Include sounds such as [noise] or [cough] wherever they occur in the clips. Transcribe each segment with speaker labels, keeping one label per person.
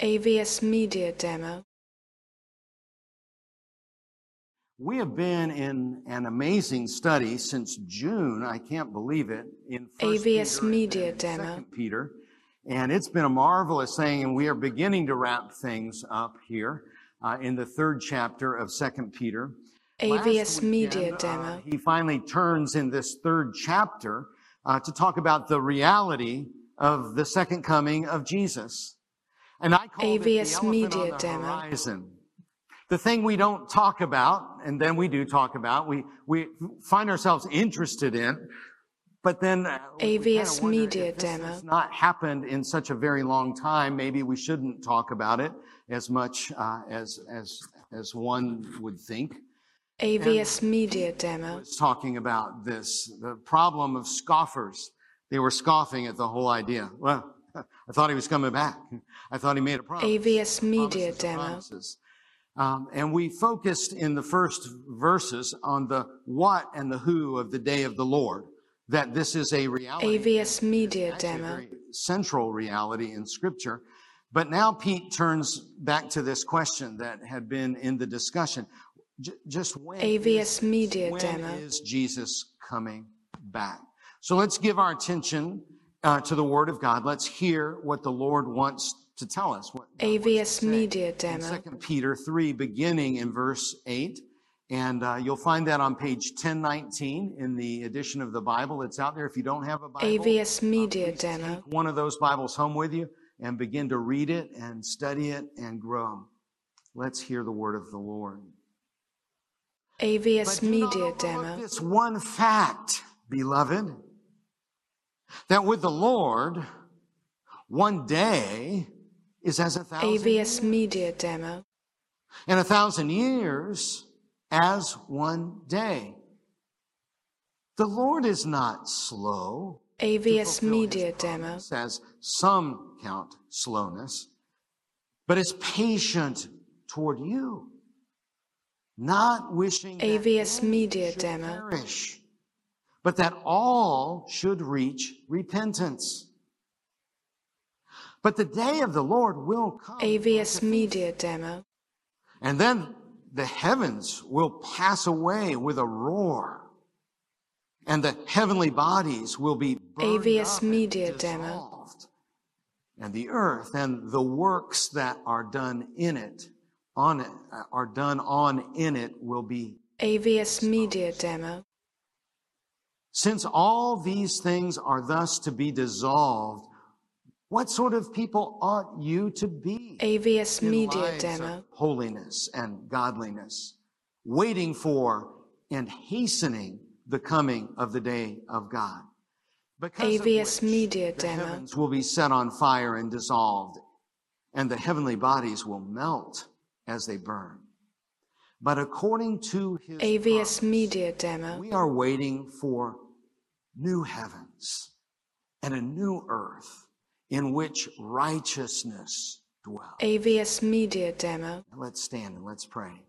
Speaker 1: AVS Media Demo.
Speaker 2: We have been in an amazing study since June. I can't believe it. In First
Speaker 1: AVS
Speaker 2: Peter
Speaker 1: Media Demo.
Speaker 2: Second Peter, and it's been a marvelous thing. And we are beginning to wrap things up here uh, in the third chapter of Second Peter.
Speaker 1: AVS Media
Speaker 2: uh,
Speaker 1: Demo.
Speaker 2: he finally turns in this third chapter uh, to talk about the reality of the second coming of Jesus. And I call it the
Speaker 1: AVS
Speaker 2: elephant
Speaker 1: Media Demo.
Speaker 2: horizon. The thing we don't talk about, and then we do talk about, we, we find ourselves interested in, but then uh,
Speaker 1: AVS Media Demo.
Speaker 2: has not happened in such a very long time. Maybe we shouldn't talk about it as much uh, as as as one would think.
Speaker 1: AVS Media Demo.
Speaker 2: Was talking about this the problem of scoffers. They were scoffing at the whole idea. Well, I thought he was coming back. I thought he made a promise.
Speaker 1: AVS Media Demo.
Speaker 2: Um, and we focused in the first verses on the what and the who of the day of the Lord. That this is a reality.
Speaker 1: AVS Media Demo.
Speaker 2: central reality in Scripture. But now Pete turns back to this question that had been in the discussion. J- just when
Speaker 1: AVS Media
Speaker 2: when
Speaker 1: Demo.
Speaker 2: is Jesus coming back? So let's give our attention uh, to the Word of God. Let's hear what the Lord wants to tell us. What God wants to
Speaker 1: AVS Media Demo.
Speaker 2: 2 Peter 3, beginning in verse 8. And uh, you'll find that on page 1019 in the edition of the Bible. It's out there. If you don't have a Bible,
Speaker 1: AVS Media
Speaker 2: please
Speaker 1: Demo.
Speaker 2: take one of those Bibles home with you and begin to read it and study it and grow. Let's hear the word of the Lord.
Speaker 1: AVS
Speaker 2: But do not
Speaker 1: Media Demo.
Speaker 2: This one fact, beloved, that with the Lord, one day is as a thousand
Speaker 1: AVS
Speaker 2: years,
Speaker 1: Media Demo.
Speaker 2: and a thousand years as one day. The Lord is not slow.
Speaker 1: AVS Media Demo.
Speaker 2: As some count slowness, but is patient toward you, not wishing
Speaker 1: AVS Media Demo.
Speaker 2: perish, but that all should reach repentance. But the day of the Lord will come.
Speaker 1: AVS Media Demo.
Speaker 2: And then the heavens will pass away with a roar. And the heavenly bodies will be burned
Speaker 1: AVS
Speaker 2: up and
Speaker 1: Media Demo.
Speaker 2: And the earth and the works that are done in it, on it, uh, are done on in it will be.
Speaker 1: AVS Media Demo.
Speaker 2: Since all these things are thus to be dissolved, what sort of people ought you to be?
Speaker 1: AVS Media Demo.
Speaker 2: holiness and godliness, waiting for and hastening the coming of the day of God. Because of
Speaker 1: AVS
Speaker 2: which
Speaker 1: Media
Speaker 2: the
Speaker 1: Demo.
Speaker 2: heavens will be set on fire and dissolved, and the heavenly bodies will melt as they burn. But according to his
Speaker 1: AVS
Speaker 2: promise,
Speaker 1: Media Demo.
Speaker 2: we are waiting for new heavens and a new earth in which righteousness dwells.
Speaker 1: AVS Media Demo.
Speaker 2: Let's stand and let's pray.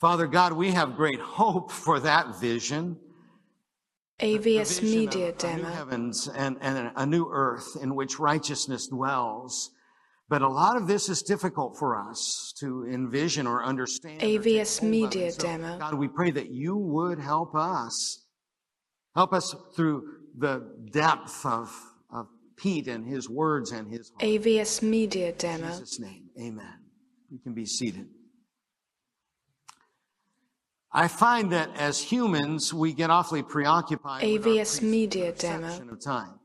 Speaker 2: Father God, we have great hope for that vision.
Speaker 1: AVS Media
Speaker 2: of a new heavens and, and a new earth in which righteousness dwells. But a lot of this is difficult for us to envision or understand.
Speaker 1: AVS
Speaker 2: of.
Speaker 1: Media
Speaker 2: so,
Speaker 1: Demo.
Speaker 2: God, we pray that you would help us. Help us through the depth of, of Pete and his words and his heart.
Speaker 1: AVS Media
Speaker 2: In
Speaker 1: Demo.
Speaker 2: Jesus' name, amen. You can be seated. I find that as humans, we get awfully preoccupied with our
Speaker 1: AVS Media Demo.
Speaker 2: of time.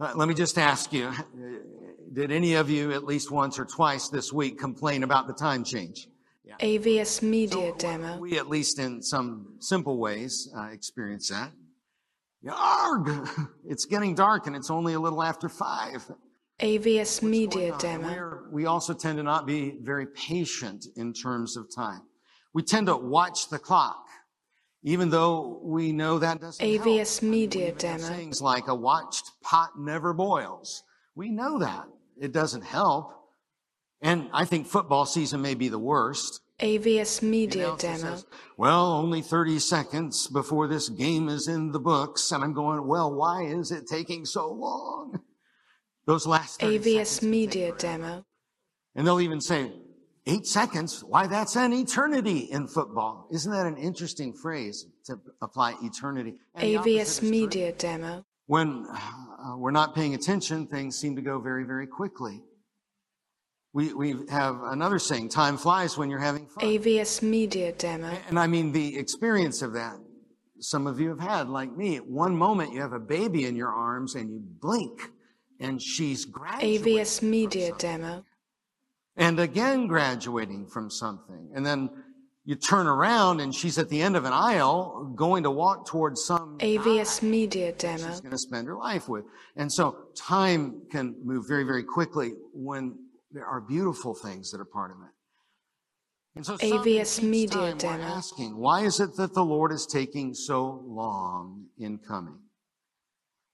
Speaker 2: Uh, let me just ask you, did any of you at least once or twice this week complain about the time change?
Speaker 1: AVS Media
Speaker 2: So,
Speaker 1: Demo.
Speaker 2: We, at least in some simple ways, uh, experience that. Yeah, Arg! [laughs] It's getting dark and it's only a little after five.
Speaker 1: AVS
Speaker 2: going
Speaker 1: Media. Demo.
Speaker 2: We're- we also tend to not be very patient in terms of time. We tend to watch the clock, even though we know that doesn't help.
Speaker 1: AVS
Speaker 2: we
Speaker 1: Media Demo.
Speaker 2: Things like a watched pot never boils. We know that. It doesn't help. And I think football season may be the worst.
Speaker 1: AVS Media Demo.
Speaker 2: says, well, only 30 seconds before this game is in the books. And I'm going, well, why is it taking so long? Those last 30
Speaker 1: AVS Media. Demo.
Speaker 2: And they'll even say, eight seconds? Why, that's an eternity in football. Isn't that an interesting phrase to apply eternity? And the opposite is
Speaker 1: AVS. Media Demo.
Speaker 2: When uh, we're not paying attention, things seem to go very, very quickly. We, we have another saying, time flies when you're having fun.
Speaker 1: AVS Media Demo.
Speaker 2: And I mean, the experience of that, some of you have had, like me. At one moment, you have a baby in your arms and you blink, and she's graduating.
Speaker 1: AVS Media. Demo.
Speaker 2: And again, graduating from something. And then you turn around and she's at the end of an aisle going to walk towards some
Speaker 1: AVS Media Demo.
Speaker 2: she's going to spend her life with. And so time can move very, very quickly when there are beautiful things that are part of it. And so
Speaker 1: AVS Media Demo.
Speaker 2: asking, why is it that the Lord is taking so long in coming?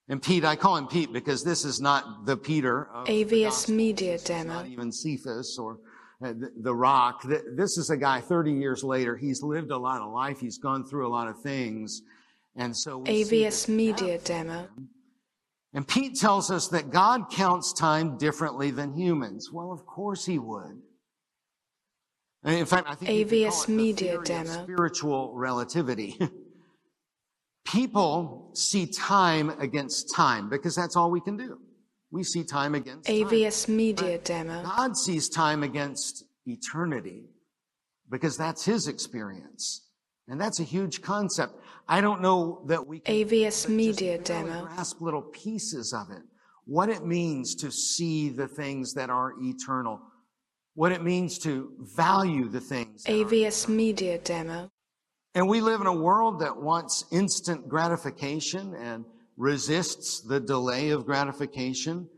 Speaker 2: And Pete, I call him Pete because this is not the Peter of the
Speaker 1: AVS
Speaker 2: Gospels.
Speaker 1: Media Demo.
Speaker 2: Not even Cephas or Uh, the, the Rock. This is a guy 30 years later. He's lived a lot of life. He's gone through a lot of things. And so we
Speaker 1: AVS Media. Demo.
Speaker 2: And Pete tells us that God counts time differently than humans. Well, of course he would. And in fact, I think
Speaker 1: AVS Media Demo.
Speaker 2: spiritual relativity. [laughs] People see time against time because that's all we can do. We see time against time.
Speaker 1: AVS Media Demo.
Speaker 2: God sees time against eternity because that's his experience. And that's a huge concept. I don't know that we can
Speaker 1: AVS Media
Speaker 2: barely
Speaker 1: Demo.
Speaker 2: grasp little pieces of it. What it means to see the things that are eternal. What it means to value the things.
Speaker 1: AVS Media Demo.
Speaker 2: and we live in a world that wants instant gratification and resists the delay of gratification.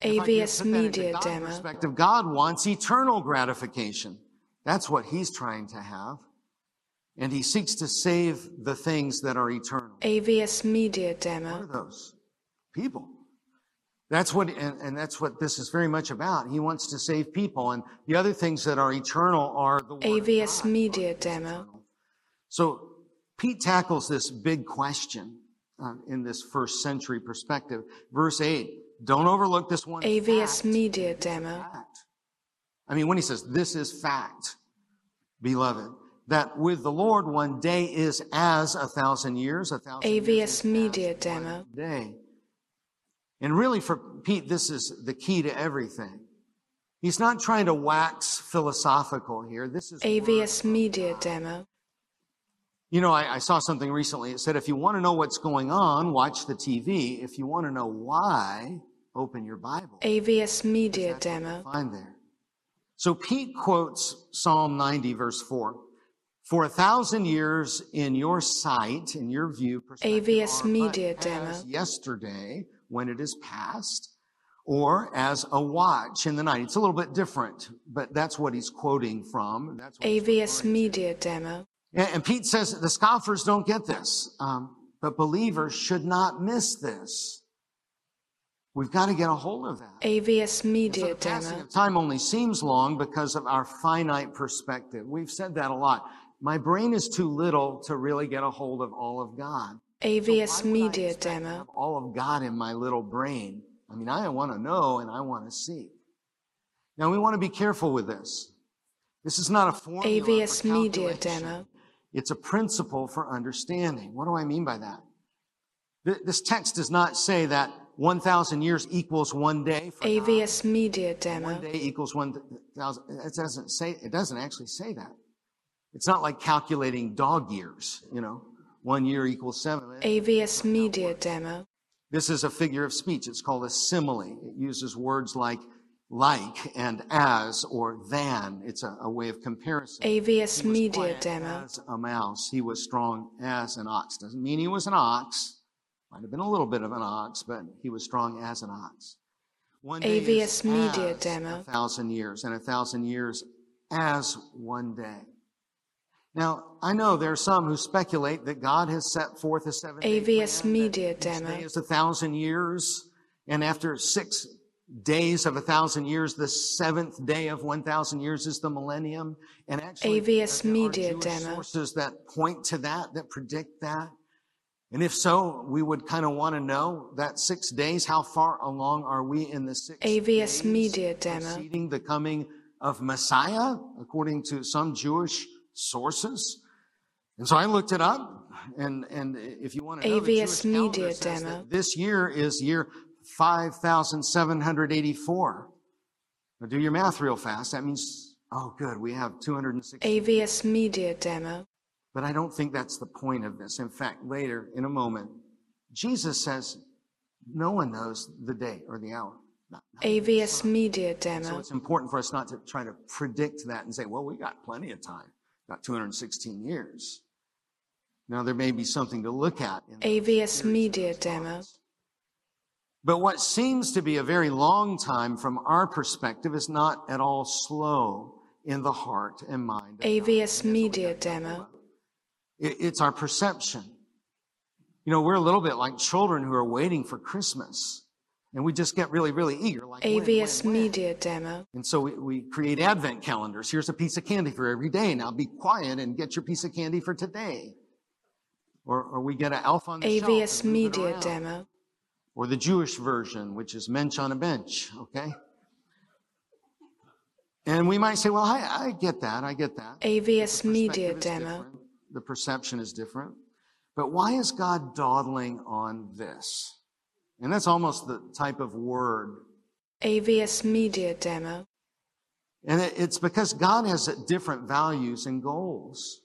Speaker 2: If I could
Speaker 1: AVS
Speaker 2: put that into
Speaker 1: Media Demo.
Speaker 2: Perspective, God wants eternal gratification. That's what He's trying to have. And He seeks to save the things that are eternal.
Speaker 1: AVS Media
Speaker 2: What are
Speaker 1: Demo.
Speaker 2: those? People. That's what, and, and that's what this is very much about. He wants to save people. And the other things that are eternal are the
Speaker 1: AVS
Speaker 2: God.
Speaker 1: Media Demo.
Speaker 2: So Pete tackles this big question uh, in this first century perspective. Verse 8, don't overlook this one.
Speaker 1: AVS
Speaker 2: fact.
Speaker 1: Media Demo.
Speaker 2: fact. I mean, when he says, this is fact, beloved, that with the Lord one day is as a thousand years, a thousand years
Speaker 1: AVS Media Demo.
Speaker 2: day. And really for Pete, this is the key to everything. He's not trying to wax philosophical here. This is
Speaker 1: AVS Media Demo.
Speaker 2: You know, I, I saw something recently. It said, if you want to know what's going on, watch the TV. If you want to know why, open your Bible.
Speaker 1: AVS Media
Speaker 2: That's what you'll
Speaker 1: Demo.
Speaker 2: Find there. So Pete quotes Psalm 90, verse 4. For a thousand years in your sight, in your view,
Speaker 1: AVS Media Demo.
Speaker 2: yesterday when it is past, or as a watch in the night. It's a little bit different, but that's what he's quoting from.
Speaker 1: AVS. Media Demo.
Speaker 2: And, and Pete says the scoffers don't get this, um, but believers should not miss this. We've got to get a hold of that.
Speaker 1: AVS Media Demo.
Speaker 2: time only seems long because of our finite perspective. We've said that a lot. My brain is too little to really get a hold of all of God. So
Speaker 1: AVS
Speaker 2: I
Speaker 1: Media Demo.
Speaker 2: all of God in my little brain. I mean, I want to know and I want to see. Now we want to be careful with this. This is not a formula
Speaker 1: AVS Media. Demo.
Speaker 2: It's a principle for understanding. What do I mean by that? This text does not say that 1,000 years equals one day. For God.
Speaker 1: AVS Media
Speaker 2: One
Speaker 1: Demo.
Speaker 2: day equals 1,000. It doesn't say, it doesn't actually say that. It's not like calculating dog years, you know. One year equals seven.
Speaker 1: AVS Media Demo.
Speaker 2: This is a figure of speech. It's called a simile. It uses words like like and as or than. It's a, a way of comparison.
Speaker 1: AVS Media Demo.
Speaker 2: as a mouse. He was strong as an ox. Doesn't mean he was an ox. Might have been a little bit of an ox, but he was strong as an ox. One day
Speaker 1: AVS Media Demo.
Speaker 2: A thousand years, and a thousand years as one day. Now, I know there are some who speculate that God has set forth a seven
Speaker 1: AVS Media Demo.
Speaker 2: is a thousand years, and after six days of a thousand years, the seventh day of one thousand years is the millennium. And actually,
Speaker 1: AVS
Speaker 2: there
Speaker 1: Media Demo.
Speaker 2: sources that point to that, that predict that. And if so, we would kind of want to know that six days, how far along are we in the six
Speaker 1: AVS
Speaker 2: days
Speaker 1: Media Demo.
Speaker 2: preceding the coming of Messiah, according to some Jewish sources? And so I looked it up, and, and if you want to know,
Speaker 1: AVS Media Demo.
Speaker 2: this year is year 5,784. Now do your math real fast. That means, oh good, we have 260.
Speaker 1: AVS Media Demo.
Speaker 2: But I don't think that's the point of this. In fact, later in a moment, Jesus says, no one knows the day or the hour. Not- not
Speaker 1: AVS. Media
Speaker 2: So
Speaker 1: Demo.
Speaker 2: it's important for us not to try to predict that and say, well, we got plenty of time, got 216 years. Now, there may be something to look at. in
Speaker 1: AVS Media Demo.
Speaker 2: But what seems to be a very long time from our perspective is not at all slow in the heart and mind.
Speaker 1: AVS Media Demo.
Speaker 2: It's our perception. You know, we're a little bit like children who are waiting for Christmas. And we just get really, really eager. Like,
Speaker 1: AVS
Speaker 2: when, when?
Speaker 1: Media Demo.
Speaker 2: And so we, we create advent calendars. Here's a piece of candy for every day. Now be quiet and get your piece of candy for today. Or, or we get an elf on the shelf
Speaker 1: AVS Media. Demo.
Speaker 2: Or the Jewish version, which is mensch on a bench, okay? And we might say, well, I, I get that. I get that.
Speaker 1: AVS Media Demo.
Speaker 2: different. The perception is different. But why is God dawdling on this? And that's almost the type of word.
Speaker 1: AVS Media Demo.
Speaker 2: And it- it's because God has different values and goals.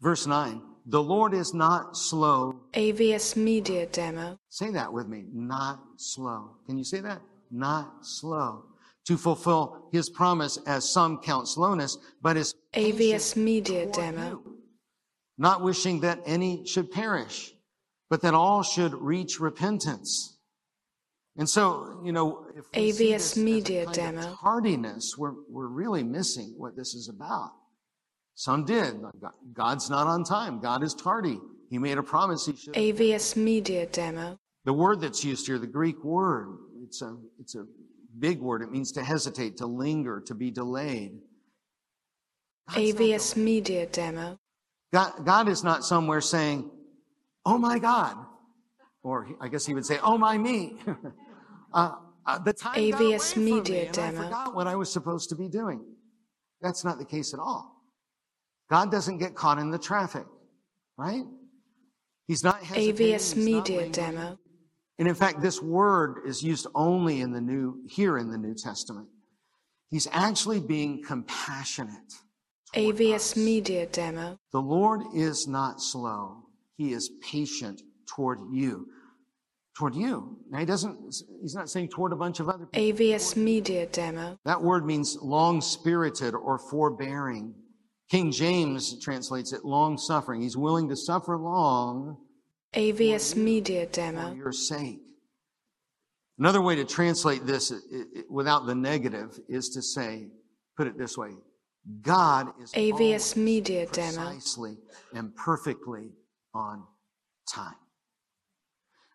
Speaker 2: Verse 9, the Lord is not slow.
Speaker 1: AVS Media Demo.
Speaker 2: Say that with me. Not slow. Can you say that? Not slow. To fulfill his promise as some count slowness, but is
Speaker 1: AVS Media Demo.
Speaker 2: you, not wishing that any should perish, but that all should reach repentance. And so, you know, if we see
Speaker 1: AVS
Speaker 2: this as a
Speaker 1: Media Demo.
Speaker 2: tardiness, we're, we're really missing what this is about. Some did. God's not on time. God is tardy. He made a promise he should.
Speaker 1: AVS Media Demo.
Speaker 2: The word that's used here, the Greek word, it's a, it's a big word. It means to hesitate, to linger, to be delayed. God's
Speaker 1: AVS. Media Demo.
Speaker 2: God, God is not somewhere saying, oh my God. Or I guess he would say, oh my me. [laughs] uh, uh, the time got away
Speaker 1: AVS
Speaker 2: from me
Speaker 1: Media
Speaker 2: and
Speaker 1: Demo.
Speaker 2: I forgot what I was supposed to be doing. That's not the case at all. God doesn't get caught in the traffic, right? He's not.
Speaker 1: AVS
Speaker 2: he's not
Speaker 1: Media. Demo.
Speaker 2: And in fact, this word is used only in the new, here in the New Testament. He's actually being compassionate.
Speaker 1: AVS
Speaker 2: us.
Speaker 1: Media Demo.
Speaker 2: The Lord is not slow. He is patient toward you. Toward you. Now he doesn't, he's not saying toward a bunch of other people.
Speaker 1: AVS Media Demo.
Speaker 2: That word means long spirited or forbearing. King James translates it long suffering. He's willing to suffer long
Speaker 1: AVS Media
Speaker 2: for
Speaker 1: Demo.
Speaker 2: your sake. Another way to translate this without the negative is to say, put it this way God is
Speaker 1: AVS Media Demo.
Speaker 2: precisely and perfectly on time.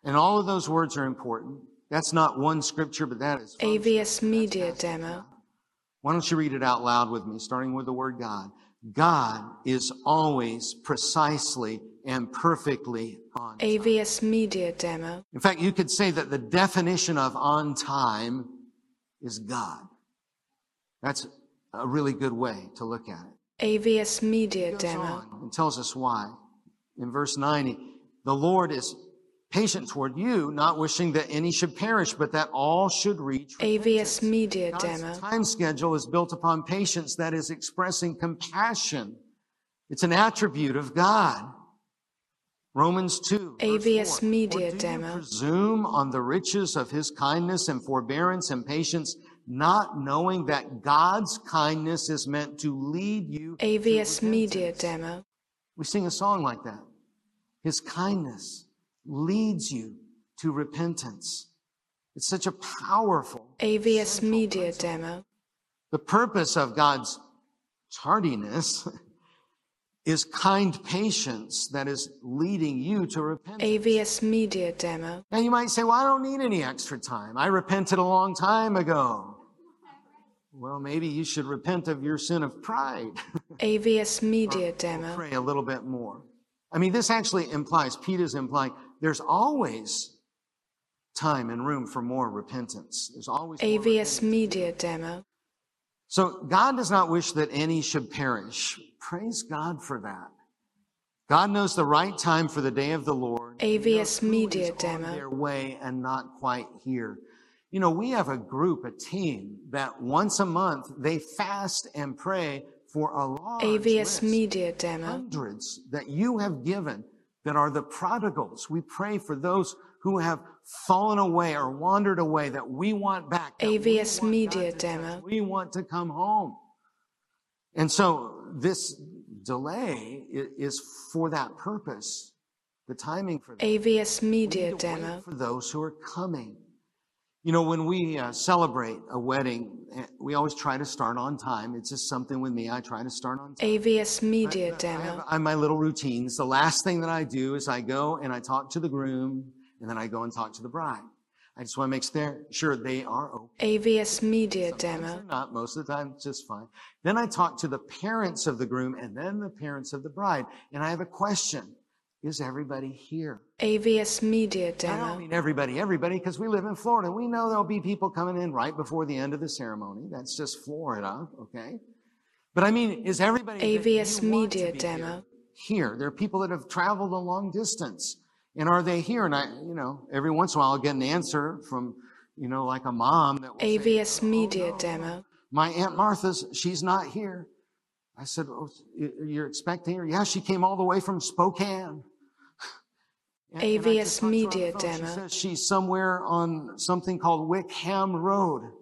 Speaker 2: And all of those words are important. That's not one scripture, but that is
Speaker 1: AVS Media Demo.
Speaker 2: Why don't you read it out loud with me, starting with the word God? God is always precisely and perfectly on time.
Speaker 1: AVS Media Demo.
Speaker 2: In fact, you could say that the definition of on time is God. That's a really good way to look at it.
Speaker 1: AVS Media Demo.
Speaker 2: and tells us why. In verse 90, the Lord is patient toward you, not wishing that any should perish, but that all should reach
Speaker 1: AVS
Speaker 2: repentance.
Speaker 1: Media
Speaker 2: God's
Speaker 1: Demo.
Speaker 2: time schedule is built upon patience that is expressing compassion. It's an attribute of God. Romans 2.
Speaker 1: AVS
Speaker 2: 4.
Speaker 1: Media Demo.
Speaker 2: You presume on the riches of his kindness and forbearance and patience, not knowing that God's kindness is meant to lead you. to
Speaker 1: AVS Media. Demo.
Speaker 2: We sing a song like that. His kindness leads you to repentance. It's such a powerful.
Speaker 1: AVS Media
Speaker 2: principle.
Speaker 1: Demo.
Speaker 2: The purpose of God's tardiness [laughs] is kind patience that is leading you to repentance.
Speaker 1: AVS Media Demo.
Speaker 2: Now you might say, well, I don't need any extra time. I repented a long time ago. Well, maybe you should repent of your sin of pride. [laughs]
Speaker 1: AVS Media
Speaker 2: Or
Speaker 1: Demo.
Speaker 2: Pray a little bit more. I mean, this actually implies, Peter's implying, there's always time and room for more repentance. There's always
Speaker 1: AVS. Media Demo.
Speaker 2: So God does not wish that any should perish. Praise God for that. God knows the right time for the day of the Lord.
Speaker 1: AVS Media Demo.
Speaker 2: Their way and not quite here. You know, we have a group, a team that once a month they fast and pray for a large
Speaker 1: AVS
Speaker 2: list,
Speaker 1: Media Demo.
Speaker 2: hundreds that you have given that are the prodigals. We pray for those who have fallen away or wandered away that we want back.
Speaker 1: AVS
Speaker 2: want
Speaker 1: Media. Demo.
Speaker 2: We want to come home. And so this delay is for that purpose. The timing for that.
Speaker 1: AVS Media Demo.
Speaker 2: for those who are coming. You know, when we uh, celebrate a wedding, eh, we always try to start on time. It's just something with me. I try to start on time.
Speaker 1: AVS Media
Speaker 2: I
Speaker 1: Demo.
Speaker 2: I have my little routines. The last thing that I do is I go and I talk to the groom, and then I go and talk to the bride. I just want to make sure- sure they are okay.
Speaker 1: AVS Media
Speaker 2: Sometimes
Speaker 1: Demo.
Speaker 2: not. Most of the time, it's just fine. Then I talk to the parents of the groom and then the parents of the bride. And I have a question. Is everybody here?
Speaker 1: AVS Media Demo.
Speaker 2: I don't mean everybody, everybody, because we live in Florida. We know there'll be people coming in right before the end of the ceremony. That's just Florida, okay? But I mean, is everybody
Speaker 1: AVS
Speaker 2: you want to
Speaker 1: Media Demo.
Speaker 2: Here, here? There are people that have traveled a long distance. And are they here? And I, you know, every once in a while I'll get an answer from, you know, like a mom that will say,
Speaker 1: AVS
Speaker 2: "Oh,
Speaker 1: Media
Speaker 2: no,
Speaker 1: Demo.
Speaker 2: My Aunt Martha's, she's not here. I said, oh, you're expecting her? Yeah, she came all the way from Spokane.
Speaker 1: AVS
Speaker 2: just talked to her on the
Speaker 1: Media
Speaker 2: phone. She
Speaker 1: Demo.
Speaker 2: says she's somewhere on something called Wickham Road.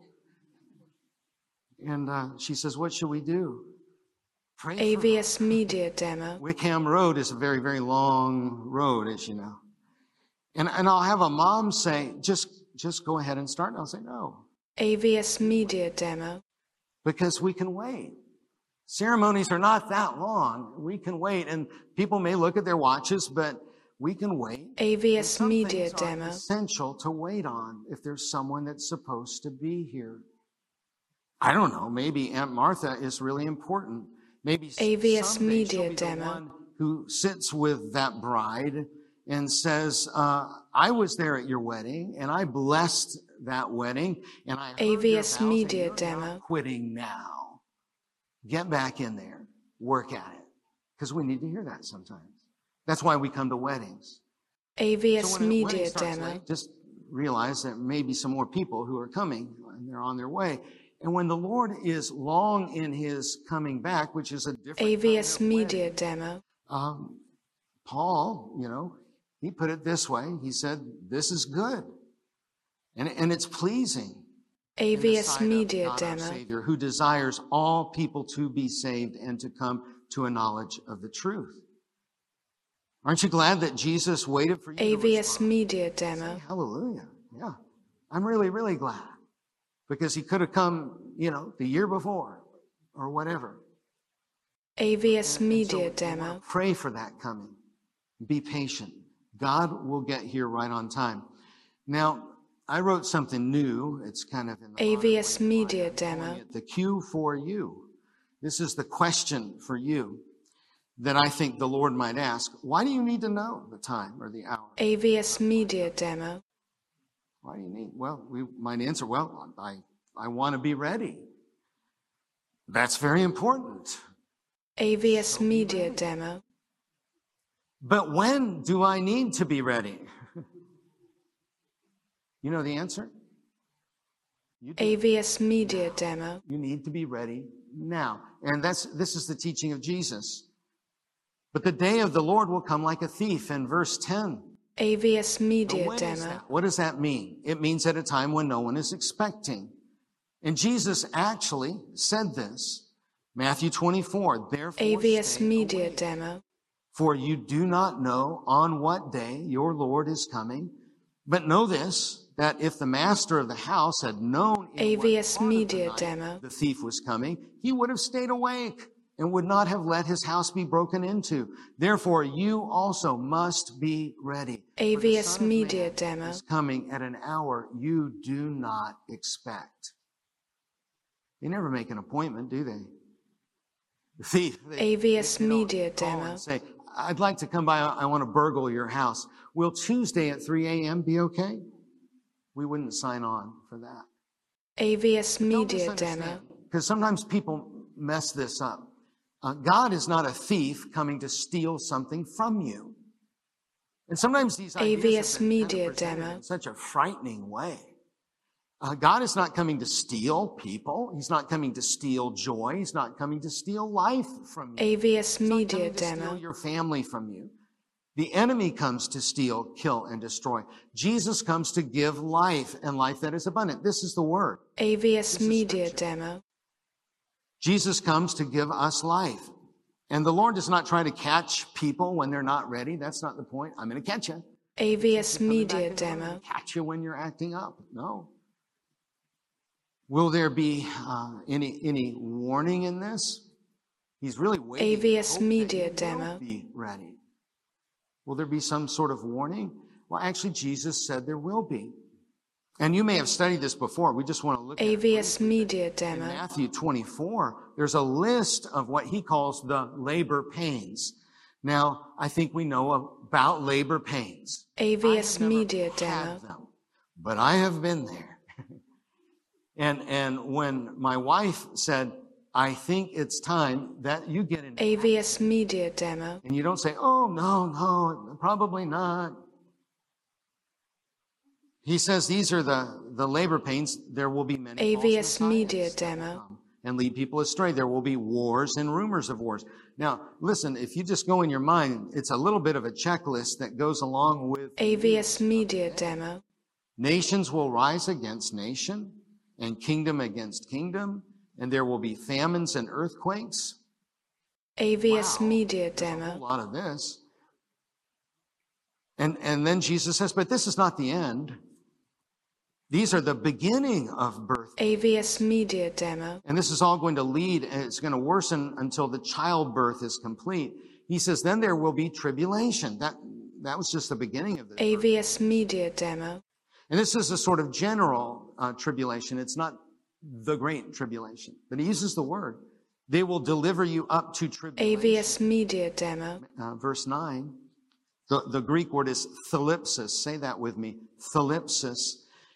Speaker 2: And uh, she says, what should we do? Pray.
Speaker 1: AVS Media Demo.
Speaker 2: Wickham Road is a very, very long road, as you know. And, and I'll have a mom say, just, just go ahead and start. And I'll say, no,
Speaker 1: AVS Media Demo.
Speaker 2: because we can wait. Ceremonies are not that long. We can wait. And people may look at their watches, but we can wait.
Speaker 1: AVS Media Demo.
Speaker 2: essential to wait on if there's someone that's supposed to be here. I don't know. Maybe Aunt Martha is really important. Maybe
Speaker 1: AVS Media
Speaker 2: she'll be the
Speaker 1: Demo.
Speaker 2: who sits with that bride and says, uh, "I was there at your wedding, and I blessed that wedding, and I
Speaker 1: AVS Media Demo.
Speaker 2: quitting now. Get back in there, work at it, because we need to hear that sometimes. That's why we come to weddings. So
Speaker 1: AVS
Speaker 2: wedding
Speaker 1: Media
Speaker 2: starts
Speaker 1: Demo.
Speaker 2: just realize that maybe some more people who are coming and they're on their way. And when the Lord is long in his coming back, which is a different
Speaker 1: AVS Media
Speaker 2: wedding,
Speaker 1: Demo.
Speaker 2: um, Paul, you know, he put it this way. He said, this is good. And, and it's pleasing.
Speaker 1: AVS Media Demo.
Speaker 2: Savior, who desires all people to be saved and to come to a knowledge of the truth. Aren't you glad that Jesus waited for you
Speaker 1: AVS? Media Demo.
Speaker 2: Hallelujah. Yeah. I'm really, really glad because he could have come, you know, the year before or whatever.
Speaker 1: AVS
Speaker 2: And
Speaker 1: Media
Speaker 2: we wanna
Speaker 1: Demo.
Speaker 2: Pray for that coming. Be patient. God will get here right on time. Now, I wrote something new. It's kind of in the
Speaker 1: AVS Media
Speaker 2: slide. I'm calling
Speaker 1: Demo.
Speaker 2: The Q for you. This is the question for you that I think the Lord might ask. Why do you need to know the time or the hour?
Speaker 1: AVS Media Demo.
Speaker 2: Why do you need? Well, we might answer, well, I, I want to be ready. That's very important.
Speaker 1: AVS Media Demo.
Speaker 2: But when do I need to be ready? [laughs] you know the answer?
Speaker 1: AVS Media Demo.
Speaker 2: you need to be ready now. And that's this is the teaching of Jesus. But the day of the Lord will come like a thief in verse 10.
Speaker 1: AVS Media Demo.
Speaker 2: What does that mean? It means at a time when no one is expecting. And Jesus actually said this. Matthew 24, therefore
Speaker 1: AVS Media
Speaker 2: awake,
Speaker 1: Demo.
Speaker 2: for you do not know on what day your Lord is coming. But know this, that if the master of the house had known
Speaker 1: AVS
Speaker 2: of the
Speaker 1: Media
Speaker 2: night
Speaker 1: Demo.
Speaker 2: the thief was coming, he would have stayed awake and would not have let his house be broken into. Therefore, you also must be ready.
Speaker 1: AVS Media Demo.
Speaker 2: is coming at an hour you do not expect. They never make an appointment, do they? The [laughs] thief. they-
Speaker 1: AVS
Speaker 2: they
Speaker 1: Media Demo.
Speaker 2: Say, I'd like to come by. I want to burgle your house. Will Tuesday at 3 a.m. be okay? We wouldn't sign on for that.
Speaker 1: AVS Media Demo.
Speaker 2: Because sometimes people mess this up. Uh, God is not a thief coming to steal something from you. And sometimes these
Speaker 1: AVS Media Demo.
Speaker 2: in such a frightening way. Uh, God is not coming to steal people. He's not coming to steal joy. He's not coming to steal life from you.
Speaker 1: AVS Media Demo.
Speaker 2: steal your family from you. The enemy comes to steal, kill, and destroy. Jesus comes to give life and life that is abundant. This is the word.
Speaker 1: AVS Media Demo.
Speaker 2: Jesus comes to give us life. And the Lord does not try to catch people when they're not ready. That's not the point. I'm going to catch you.
Speaker 1: AVS Media
Speaker 2: and I'm gonna
Speaker 1: Demo.
Speaker 2: Catch you when you're acting up. No. Will there be uh, any any warning in this? He's really waiting.
Speaker 1: AVS Media Demo.
Speaker 2: Be ready. Will there be some sort of warning? Well, actually, Jesus said there will be. And you may have studied this before. We just want to look at
Speaker 1: AVS Media
Speaker 2: in
Speaker 1: Demo.
Speaker 2: Matthew 24, there's a list of what he calls the labor pains. Now, I think we know about labor pains.
Speaker 1: AVS Media
Speaker 2: had
Speaker 1: Demo.
Speaker 2: them, but I have been there. [laughs] and, and when my wife said, I think it's time that you get an
Speaker 1: AVS Media Demo.
Speaker 2: and you don't say, oh, no, no, probably not. He says these are the, the labor pains. There will be many
Speaker 1: AVS Media Demo.
Speaker 2: and lead people astray. There will be wars and rumors of wars. Now, listen, if you just go in your mind, it's a little bit of a checklist that goes along with
Speaker 1: AVS Media Demo.
Speaker 2: nations will rise against nation and kingdom against kingdom, and there will be famines and earthquakes.
Speaker 1: AVS
Speaker 2: Wow.
Speaker 1: Media Demo.
Speaker 2: a lot of this. And, and then Jesus says, but this is not the end. These are the beginning of birth.
Speaker 1: AVS Media Demo.
Speaker 2: And this is all going to lead, and it's going to worsen until the childbirth is complete. He says, then there will be tribulation. That, that was just the beginning of this.
Speaker 1: AVS Media Demo.
Speaker 2: And this is a sort of general uh, tribulation. It's not the great tribulation, but he uses the word. They will deliver you up to tribulation.
Speaker 1: AVS Media Demo.
Speaker 2: uh, verse 9. The, the Greek word is thalipsis. Say that with me. Thalipsis.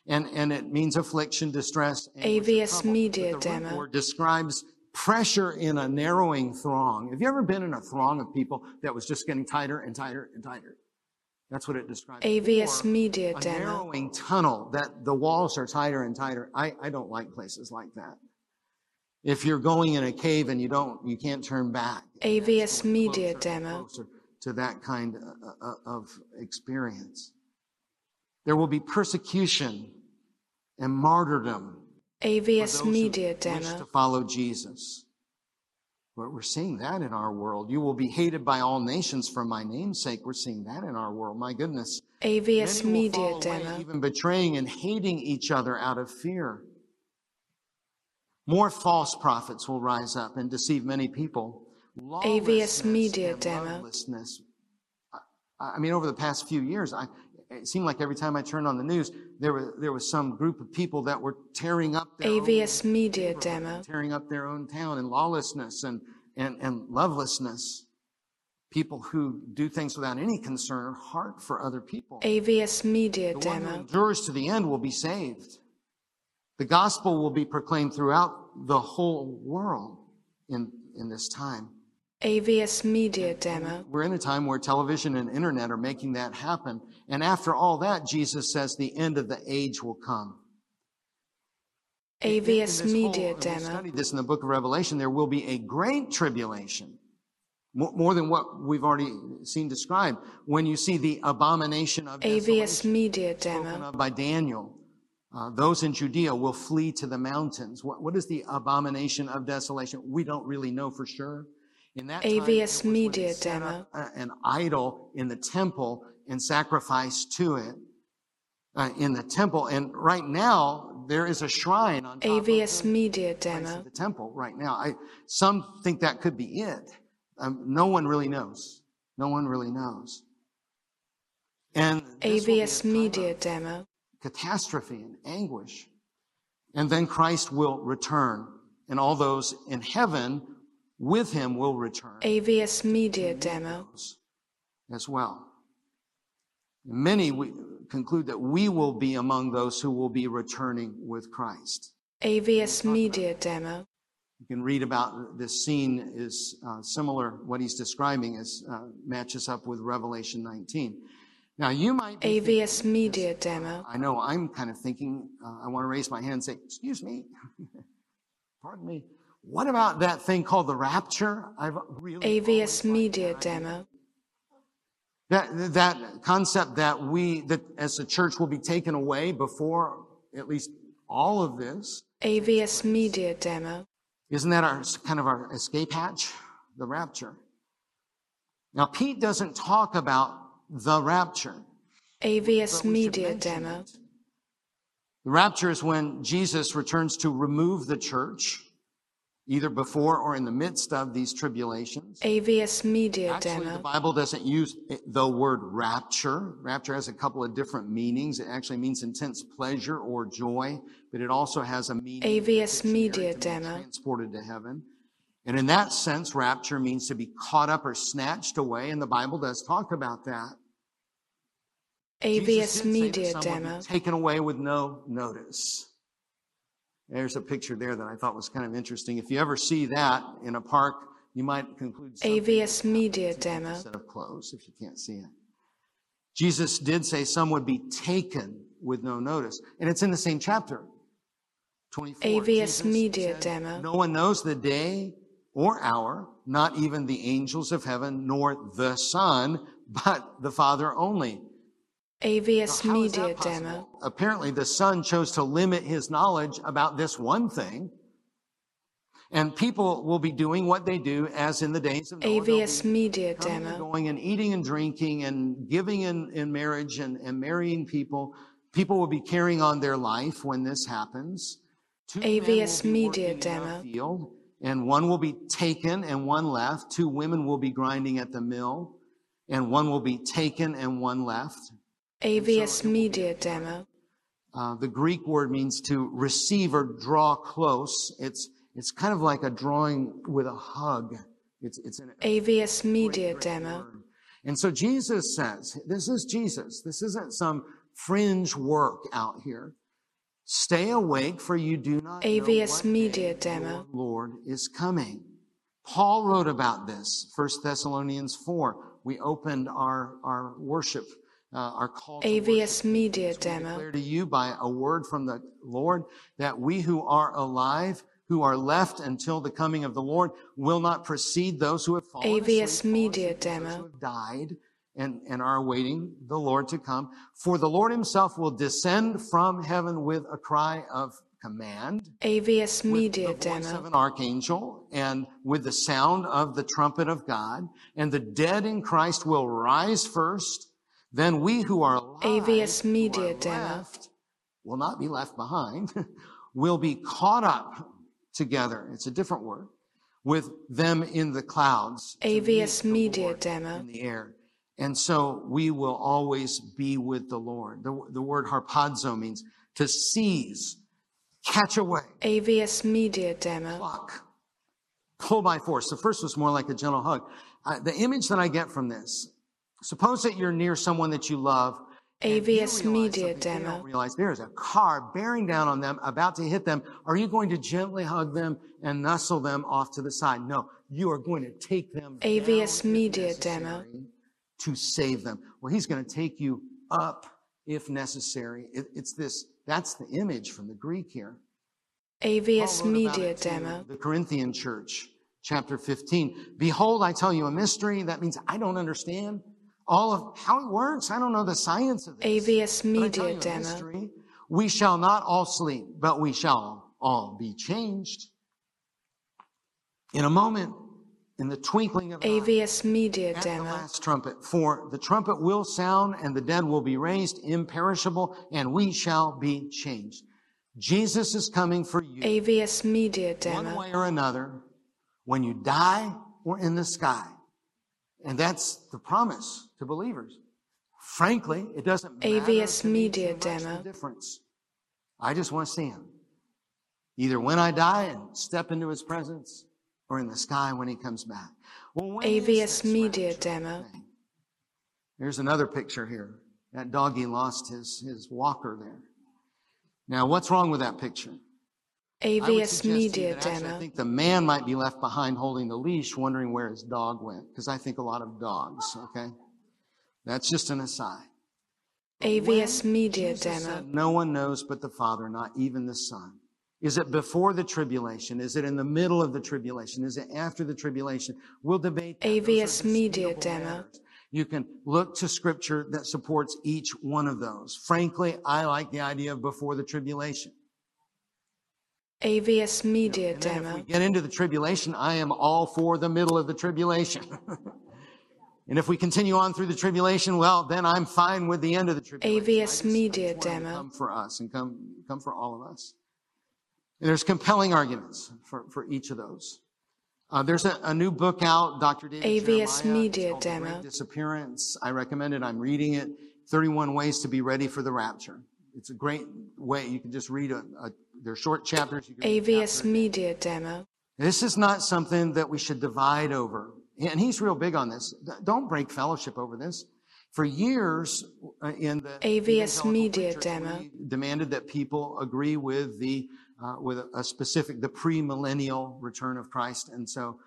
Speaker 2: And, and it means affliction, distress.
Speaker 1: AVS. Media Demo.
Speaker 2: describes pressure in a narrowing throng. Have you ever been in a throng of people that was just getting tighter and tighter and tighter? That's what it describes.
Speaker 1: AVS
Speaker 2: Or
Speaker 1: Media
Speaker 2: a
Speaker 1: Demo.
Speaker 2: narrowing tunnel that the walls are tighter and tighter. I, I don't like places like that. If you're going in a cave and you don't, you can't turn back.
Speaker 1: AVS Media
Speaker 2: Closer
Speaker 1: Demo.
Speaker 2: closer to that kind of experience. There will be persecution and martyrdom
Speaker 1: AVS Media
Speaker 2: wish to follow Jesus. We're we're seeing that in our world. You will be hated by all nations for my name's sake. We're seeing that in our world. My goodness.
Speaker 1: AVS
Speaker 2: Many
Speaker 1: Media Demo.
Speaker 2: even betraying and hating each other out of fear. More false prophets will rise up and deceive many people. AVS
Speaker 1: Media Demo.
Speaker 2: I mean, over the past few years, I, it seemed like every time I turned on the news, there was, there was some group of people that were tearing up their own
Speaker 1: AVS Media Demo.
Speaker 2: tearing up their own town and lawlessness and, and, and lovelessness. People who do things without any concern or heart for other people.
Speaker 1: AVS Media
Speaker 2: The one who
Speaker 1: Demo.
Speaker 2: endures to the end will be saved. The gospel will be proclaimed throughout the whole world in, in this time.
Speaker 1: AVS Media Demo.
Speaker 2: We're in a time where television and internet are making that happen. And after all that, Jesus says the end of the age will come.
Speaker 1: AVS
Speaker 2: this whole-
Speaker 1: Media
Speaker 2: and we
Speaker 1: Demo.
Speaker 2: studied this in the book of Revelation. There will be a great tribulation, more, more than what we've already seen described. When you see the abomination of
Speaker 1: AVS Media Demo.
Speaker 2: by Daniel, uh, those in Judea will flee to the mountains. What, what is the abomination of desolation? We don't really know for sure. In that
Speaker 1: AVS Media Demo.
Speaker 2: a- an idol in the temple and sacrifice to it uh, in the temple. And right now, there is a shrine on
Speaker 1: AVS
Speaker 2: the
Speaker 1: Media Demo.
Speaker 2: the temple right now. I, some think that could be it. Um, no one really knows. No one really knows. And this will be a
Speaker 1: AVS Media Demo.
Speaker 2: catastrophe and anguish. And then Christ will return, and all those in heaven with him will return.
Speaker 1: AVS Media Demo.
Speaker 2: as well. Many we conclude that we will be among those who will be returning with Christ.
Speaker 1: AVS Media Demo.
Speaker 2: You can read about this scene is uh, similar. What he's describing is uh, matches up with Revelation 19. Now you might be thinking-
Speaker 1: AVS Media Demo.
Speaker 2: I know I'm kind of thinking. Uh, I want to raise my hand and say, "Excuse me, [laughs] pardon me. What about that thing called the rapture?" I've really
Speaker 1: AVS Media Demo.
Speaker 2: that that concept that we that as a church will be taken away before at least all of this.
Speaker 1: AVS Media Demo.
Speaker 2: Isn't that our kind of our escape hatch? The rapture. Now, Pete doesn't talk about the rapture.
Speaker 1: AVS
Speaker 2: but we should
Speaker 1: Media Demo.
Speaker 2: it. The rapture is when Jesus returns to remove the church, either before or in the midst of these tribulations.
Speaker 1: AVS Media
Speaker 2: Actually, the Bible doesn't use the word rapture. Rapture has a couple of different meanings. It actually means intense pleasure or joy, but it also has a meaning.
Speaker 1: AVS Media Demo.
Speaker 2: Transported to heaven. And in that sense, rapture means to be caught up or snatched away, and the Bible does talk about that.
Speaker 1: AVS Media Demo.
Speaker 2: Taken away with no notice. There's a picture there that I thought was kind of interesting. If you ever see that in a park, you might conclude
Speaker 1: AVS Media Demo.
Speaker 2: set of clothes if you can't see it. Jesus did say some would be taken with no notice. And it's in the same chapter. 24.
Speaker 1: AVS
Speaker 2: Jesus
Speaker 1: Media
Speaker 2: said,
Speaker 1: Demo.
Speaker 2: No one knows the day or hour, not even the angels of heaven, nor the Son, but the Father only.
Speaker 1: AVS
Speaker 2: Now,
Speaker 1: Media? Demo.
Speaker 2: Apparently, the Son chose to limit his knowledge about this one thing. And people will be doing what they do as in the days of Noah.
Speaker 1: AVS Media Demo.
Speaker 2: going and eating and drinking and giving in, in marriage and, and marrying people. People will be carrying on their life when this happens. Two
Speaker 1: AVS Media
Speaker 2: working in a
Speaker 1: Demo.
Speaker 2: Field, and one will be taken and one left. Two women will be grinding at the mill, and one will be taken and one left.
Speaker 1: AVS Media Demo.
Speaker 2: Uh, the Greek word means to receive or draw close. It's it's kind of like a drawing with a hug. It's it's an
Speaker 1: AVS Media
Speaker 2: great
Speaker 1: Demo.
Speaker 2: word. And so Jesus says, this is Jesus. This isn't some fringe work out here. Stay awake, for you do not know
Speaker 1: AVS
Speaker 2: what
Speaker 1: Media Demo.
Speaker 2: Lord is coming. Paul wrote about this, 1 Thessalonians 4. We opened our, our worship, uh, our call to
Speaker 1: AVS Media Demo.
Speaker 2: declare to you by a word from the Lord that we who are alive, who are left until the coming of the Lord, will not precede those who have fallen
Speaker 1: AVS
Speaker 2: asleep,
Speaker 1: Media
Speaker 2: fallen asleep, those
Speaker 1: Demo.
Speaker 2: who have died and, and are awaiting the Lord to come. For the Lord himself will descend from heaven with a cry of command
Speaker 1: AVS
Speaker 2: with
Speaker 1: Media
Speaker 2: the voice of an archangel and with the sound of the trumpet of God. And the dead in Christ will rise first. Then we who are alive,
Speaker 1: AVS Media Demo.
Speaker 2: left, will not be left behind, [laughs] will be caught up together. It's a different word. With them in the clouds.
Speaker 1: AVS
Speaker 2: the
Speaker 1: Media Demo.
Speaker 2: In the air. And so we will always be with the Lord. The, the word harpazo means to seize, catch away
Speaker 1: AVS Media Demo.
Speaker 2: pluck, pull by force. The first was more like a gentle hug. Uh, the image that I get from this, suppose that you're near someone that you love.
Speaker 1: AVS Media Demo.
Speaker 2: realize there is a car bearing down on them, about to hit them. Are you going to gently hug them and nestle them off to the side? No, you are going to take them
Speaker 1: AVS Media Demo.
Speaker 2: to save them. Well, he's going to take you up if necessary. It, it's this. That's the image from the Greek here.
Speaker 1: AVS Media Demo.
Speaker 2: The Corinthian church, chapter 15. Behold, I tell you a mystery. That means I don't understand all of how it works. I don't know the science of this.
Speaker 1: AVS
Speaker 2: But I tell
Speaker 1: Media Demo.
Speaker 2: mystery. We shall not all sleep, but we shall all be changed. In a moment, in the twinkling of an eye,
Speaker 1: AVS Media
Speaker 2: at the last trumpet. For the trumpet will sound and the dead will be raised imperishable and we shall be changed. Jesus is coming for you
Speaker 1: AVS Media Demo.
Speaker 2: one way or another when you die or in the sky. And that's the promise to believers. Frankly, it doesn't matter
Speaker 1: AVS Media Demo.
Speaker 2: difference. I just want to see him. Either when I die and step into his presence or in the sky when he comes back. Well,
Speaker 1: AVS Media Demo.
Speaker 2: thing? There's another picture here. That doggy lost his, his walker there. Now, what's wrong with that picture?
Speaker 1: AVS
Speaker 2: suggest to you
Speaker 1: Media
Speaker 2: actually I think the man might be left behind holding the leash, wondering where his dog went, because I think a lot of dogs, okay? That's just an aside.
Speaker 1: AVS
Speaker 2: When
Speaker 1: Media
Speaker 2: Jesus
Speaker 1: Demo.
Speaker 2: said, no one knows but the Father, not even the Son. Is it before the tribulation? Is it in the middle of the tribulation? Is it after the tribulation? We'll debate that.
Speaker 1: AVS Media Demo.
Speaker 2: matters. You can look to scripture that supports each one of those. Frankly, I like the idea of before the tribulation.
Speaker 1: AVS Media
Speaker 2: And then if we
Speaker 1: Demo.
Speaker 2: get into the tribulation, I am all for the middle of the tribulation. [laughs] and if we continue on through the tribulation, well, then I'm fine with the end of the tribulation.
Speaker 1: AVS
Speaker 2: just-
Speaker 1: Media
Speaker 2: I just want
Speaker 1: Demo.
Speaker 2: Come for us and come, come for all of us. And there's compelling arguments for, for each of those. Uh, there's a, a new book out, Dr. David
Speaker 1: AVS
Speaker 2: Jeremiah.
Speaker 1: Media Demo.
Speaker 2: Disappearance. I recommend it. I'm reading it. 31 Ways to Be Ready for the Rapture. It's a great way. You can just read a, a they're short chapters. You can
Speaker 1: AVS
Speaker 2: a.
Speaker 1: Media Demo.
Speaker 2: This is not something that we should divide over. And he's real big on this. Don't break fellowship over this. For years uh, in the
Speaker 1: AVS Media Demo.
Speaker 2: demanded that people agree with the uh, with a specific the premillennial return of Christ, and so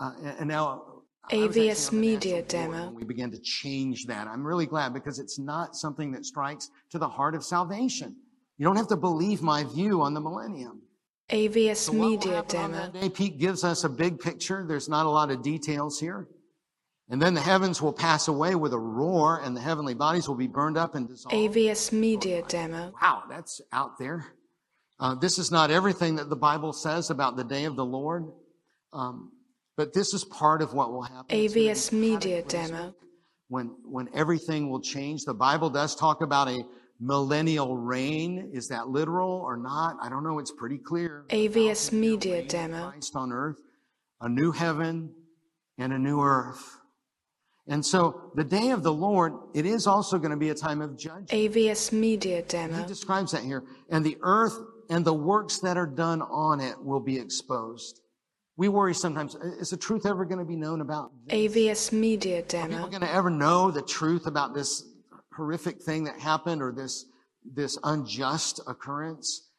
Speaker 2: uh, and now. I was actually
Speaker 1: AVS Media Demo.
Speaker 2: We began to change that. I'm really glad because it's not something that strikes to the heart of salvation. You don't have to believe my view on the millennium.
Speaker 1: AVS
Speaker 2: So
Speaker 1: Media Demo.
Speaker 2: day? Pete gives us a big picture. There's not a lot of details here. And then the heavens will pass away with a roar and the heavenly bodies will be burned up and dissolved.
Speaker 1: AVS Media Demo.
Speaker 2: Wow, that's out there. Uh, this is not everything that the Bible says about the day of the Lord. Um, but this is part of what will happen. It's gonna be
Speaker 1: AVS Media Demo.
Speaker 2: When, when everything will change. The Bible does talk about a millennial reign. Is that literal or not? I don't know. It's pretty clear.
Speaker 1: AVS Media Demo.
Speaker 2: Christ on earth, a new heaven and a new earth. And so the day of the Lord, it is also going to be a time of judgment.
Speaker 1: AVS Media Demo.
Speaker 2: He describes that here. And the earth and the works that are done on it will be exposed. We worry sometimes, is the truth ever going to be known about this?
Speaker 1: AVS Media demo
Speaker 2: Are people going to ever know the truth about this horrific thing that happened or this, this unjust occurrence?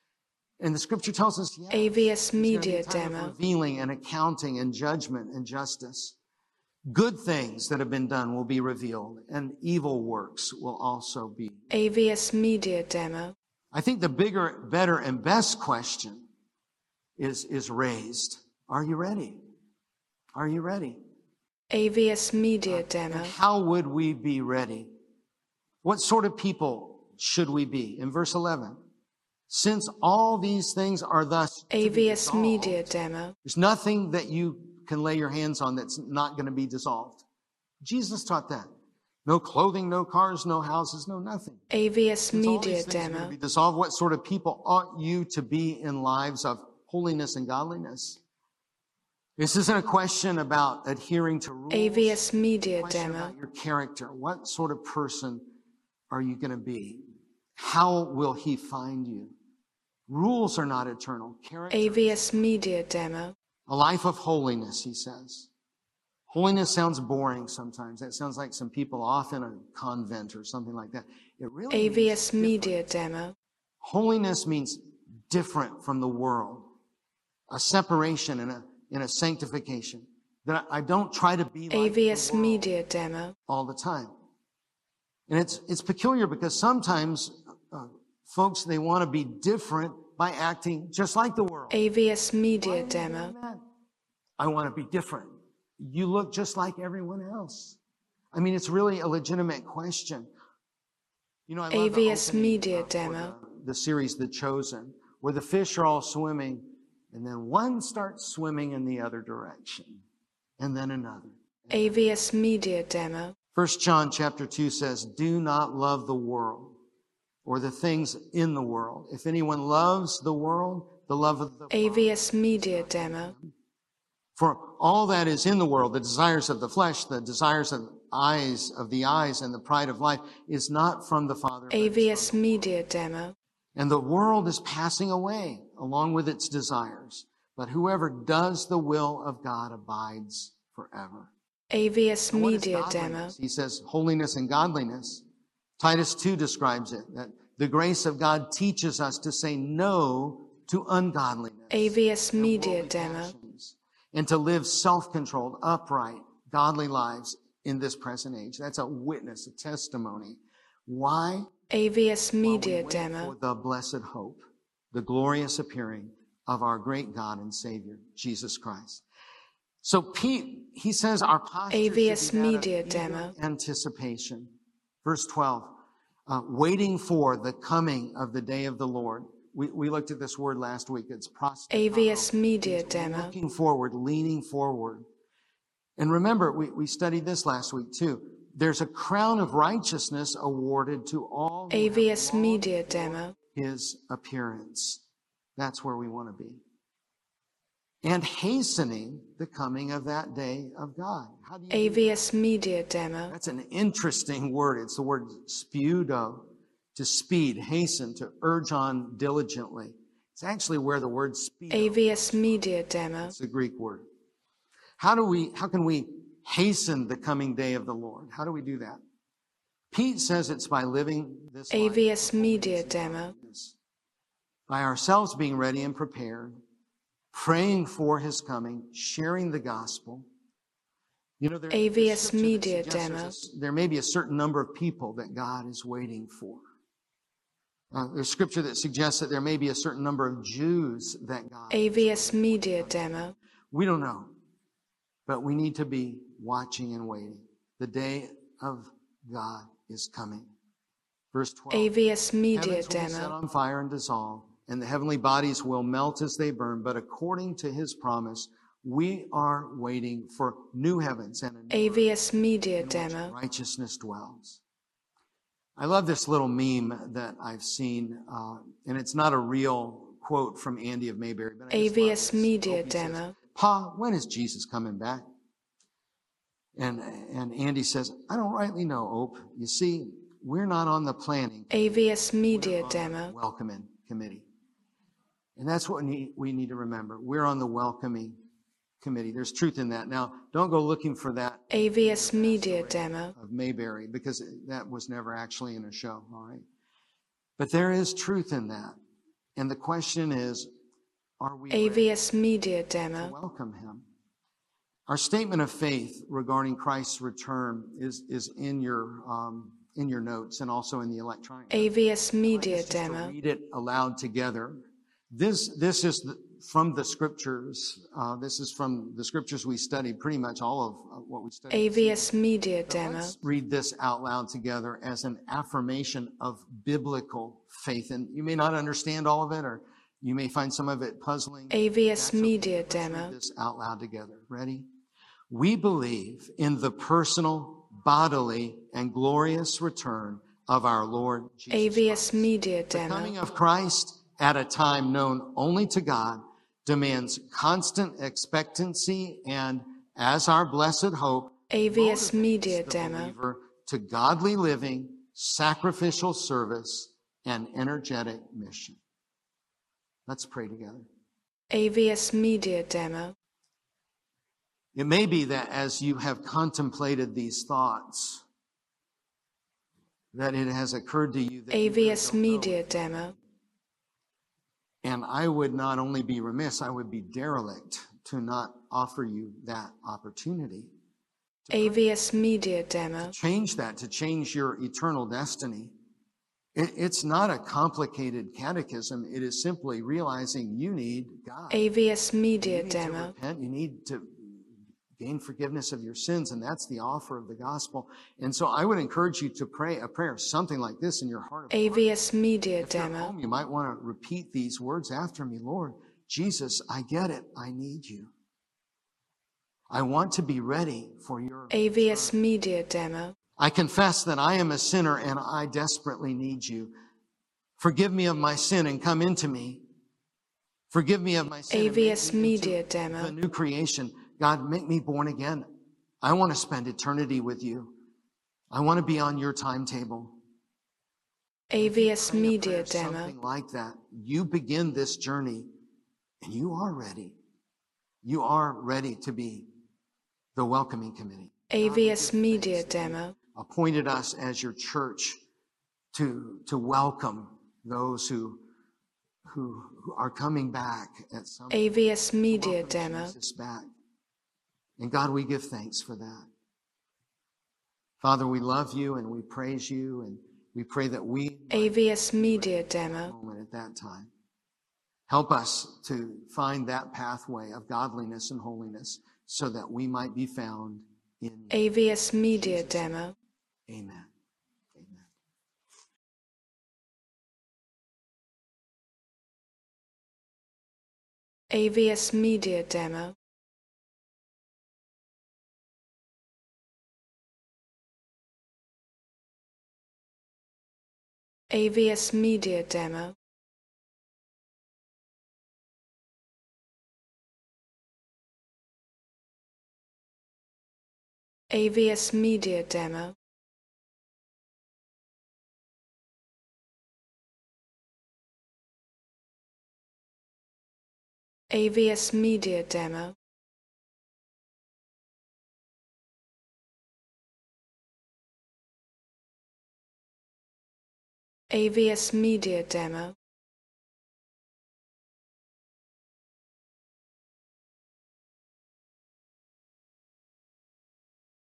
Speaker 2: And the scripture tells us, yes.
Speaker 1: AVS
Speaker 2: There's gonna be a
Speaker 1: Media Demo.
Speaker 2: Revealing and accounting and judgment and justice. Good things that have been done will be revealed and evil works will also be.
Speaker 1: AVS Media Demo.
Speaker 2: I think the bigger, better, and best question is, is raised. Are you ready? Are you ready?
Speaker 1: AVS Media uh,
Speaker 2: And
Speaker 1: Demo.
Speaker 2: how would we be ready? What sort of people should we be? In verse 11, since all these things are thus
Speaker 1: AVS Media Demo.
Speaker 2: there's nothing that you can lay your hands on that's not going to be dissolved. Jesus taught that. No clothing, no cars, no houses, no nothing.
Speaker 1: AVS Media
Speaker 2: these things are going to
Speaker 1: Demo.
Speaker 2: be dissolved, what sort of people ought you to be in lives of holiness and godliness? This isn't a question about adhering to rules.
Speaker 1: AVS
Speaker 2: It's a
Speaker 1: Media
Speaker 2: question
Speaker 1: Demo.
Speaker 2: about your character. What sort of person are you going to be? How will he find you? Rules are not eternal. Character.
Speaker 1: AVS Media Demo.
Speaker 2: A life of holiness, he says. Holiness sounds boring sometimes. That sounds like some people off in a convent or something like that. It really
Speaker 1: AVS Media Demo.
Speaker 2: Holiness means different from the world, a separation and a, and a sanctification. That I don't try to be like
Speaker 1: AVS Media Demo.
Speaker 2: all the time. And it's, it's peculiar because sometimes uh, folks, they want to be different by acting just like the world.
Speaker 1: AVS Media Demo.
Speaker 2: I want to be different. You look just like everyone else. I mean, it's really a legitimate question. You know, I
Speaker 1: AVS Media
Speaker 2: uh,
Speaker 1: Demo.
Speaker 2: The, the series The Chosen, where the fish are all swimming, and then one starts swimming in the other direction, and then another.
Speaker 1: AVS Media Demo.
Speaker 2: First John chapter 2 says, Do not love the world or the things in the world. If anyone loves the world, the love of the
Speaker 1: AVS Media Demo.
Speaker 2: For all that is in the world, the desires of the flesh, the desires of eyes, of the eyes, and the pride of life, is not from the Father.
Speaker 1: AVS Media Demo.
Speaker 2: And the world is passing away along with its desires. But whoever does the will of God abides forever.
Speaker 1: AVS
Speaker 2: And what is
Speaker 1: Media Demo.
Speaker 2: He says holiness and godliness. Titus 2 describes it that the grace of God teaches us to say no to ungodliness
Speaker 1: AVS Media Demo.
Speaker 2: passions, and to live self-controlled, upright, godly lives in this present age. That's a witness, a testimony. Why?
Speaker 1: AVS
Speaker 2: we
Speaker 1: Media
Speaker 2: wait
Speaker 1: Demo.
Speaker 2: The blessed hope, the glorious appearing of our great God and Savior, Jesus Christ. So Pete, he says our posture
Speaker 1: AVS Media Demo.
Speaker 2: Anticipation. Verse 12, uh, waiting for the coming of the day of the Lord. We, we looked at this word last week. It's prostate.
Speaker 1: AVS Media
Speaker 2: It's
Speaker 1: Demo.
Speaker 2: Looking forward, leaning forward. And remember, we, we studied this last week too. There's a crown of righteousness awarded to all
Speaker 1: AVS Media Demo.
Speaker 2: his appearance. That's where we want to be. And hastening the coming of that day of God. How do you do?
Speaker 1: AVS Media Demo.
Speaker 2: That's an interesting word. It's the word speudo, to speed, hasten, to urge on diligently. It's actually where the word speed
Speaker 1: AVS Media Demo.
Speaker 2: it's the Greek word. How do we, how can we hasten the coming day of the Lord? How do we do that? Pete says it's by living this
Speaker 1: AVS Media Demo.
Speaker 2: by ourselves being ready and prepared, praying for his coming, sharing the gospel. You know, there,
Speaker 1: AVS Media
Speaker 2: suggests there's a
Speaker 1: Demo.
Speaker 2: there may be a certain number of people that God is waiting for. Uh, there's scripture that suggests that there may be a certain number of Jews that God.
Speaker 1: AVS Media Demo.
Speaker 2: We don't know, but we need to be watching and waiting. The day of God is coming. Verse 12.
Speaker 1: AVS Media
Speaker 2: will set
Speaker 1: Demo.
Speaker 2: on fire and dissolve, and the heavenly bodies will melt as they burn. But according to his promise, we are waiting for new heavens and a new earth
Speaker 1: AVS Media Demo.
Speaker 2: righteousness dwells. I love this little meme that I've seen, uh, and it's not a real quote from Andy of Mayberry, but I just love
Speaker 1: AVS. Media
Speaker 2: Opie says,
Speaker 1: Demo.
Speaker 2: Pa, when is Jesus coming back? And, and Andy says, I don't rightly know, Ope. You see, we're not on the planning
Speaker 1: AVS Media
Speaker 2: we're on the
Speaker 1: Demo.
Speaker 2: welcoming committee. And that's what we need, we need to remember. We're on the welcoming committee. There's truth in that. Now, don't go looking for that
Speaker 1: AVS Media Demo.
Speaker 2: of Mayberry because that was never actually in a show, all right? But there is truth in that. And the question is, are we ready
Speaker 1: AVS Media
Speaker 2: to
Speaker 1: Demo.
Speaker 2: welcome him? Our statement of faith regarding Christ's return is, is in your, um, in your notes and also in the electronic.
Speaker 1: AVS Media Demo.
Speaker 2: Read it aloud together. This, this is the, from the scriptures. Uh, this is from the scriptures we studied, pretty much all of uh, what we studied.
Speaker 1: AVS Media
Speaker 2: But
Speaker 1: Demo.
Speaker 2: Let's read this out loud together as an affirmation of biblical faith. And you may not understand all of it, or you may find some of it puzzling.
Speaker 1: AVS. Media Demo.
Speaker 2: this out loud together. Ready? We believe in the personal, bodily, and glorious return of our Lord Jesus
Speaker 1: AVS
Speaker 2: Christ.
Speaker 1: Media
Speaker 2: The coming of Christ at a time known only to God demands constant expectancy and, as our blessed hope,
Speaker 1: AVS Media
Speaker 2: the
Speaker 1: Demo.
Speaker 2: to godly living, sacrificial service, and energetic mission. Let's pray together.
Speaker 1: AVS Media Demo.
Speaker 2: It may be that as you have contemplated these thoughts, that it has occurred to you that you
Speaker 1: AVS
Speaker 2: know.
Speaker 1: Media Demo.
Speaker 2: And I would not only be remiss, I would be derelict to not offer you that opportunity.
Speaker 1: AVS Media Demo.
Speaker 2: change that, to change your eternal destiny. It, it's not a complicated catechism. It is simply realizing you need God.
Speaker 1: AVS
Speaker 2: you
Speaker 1: Media
Speaker 2: need to
Speaker 1: Demo.
Speaker 2: repent. You need to gain forgiveness of your sins, and that's the offer of the gospel. And so I would encourage you to pray a prayer, something like this in your heart.
Speaker 1: AVS Media
Speaker 2: If
Speaker 1: Demo.
Speaker 2: home, you might want to repeat these words after me. Lord, Jesus, I get it. I need you. I want to be ready for your
Speaker 1: AVS Media Demo.
Speaker 2: I confess that I am a sinner and I desperately need you. Forgive me of my sin and come into me. Forgive me of my sin.
Speaker 1: AVS
Speaker 2: me
Speaker 1: Media Demo.
Speaker 2: The new creation. God, make me born again. I want to spend eternity with you. I want to be on your timetable.
Speaker 1: AVS Media Demo.
Speaker 2: Something like that. You begin this journey and you are ready. You are ready to be the welcoming committee.
Speaker 1: AVS Media Demo.
Speaker 2: Appointed us as your church to, to welcome those who, who, who are coming back at some
Speaker 1: AVS Media Demo.
Speaker 2: Jesus back. And God, we give thanks for that. Father, we love you and we praise you and we pray that we
Speaker 1: AVS Media Demo.
Speaker 2: moment at that time. Help us to find that pathway of godliness and holiness so that we might be found in.
Speaker 1: AVS Media Demo.
Speaker 2: Amen. Amen.
Speaker 1: AVS Media Demo. AVS Media Demo. AVS Media Demo. AVS Media Demo. AVS Media Demo.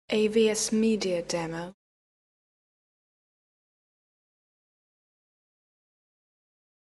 Speaker 1: AVS Media Demo.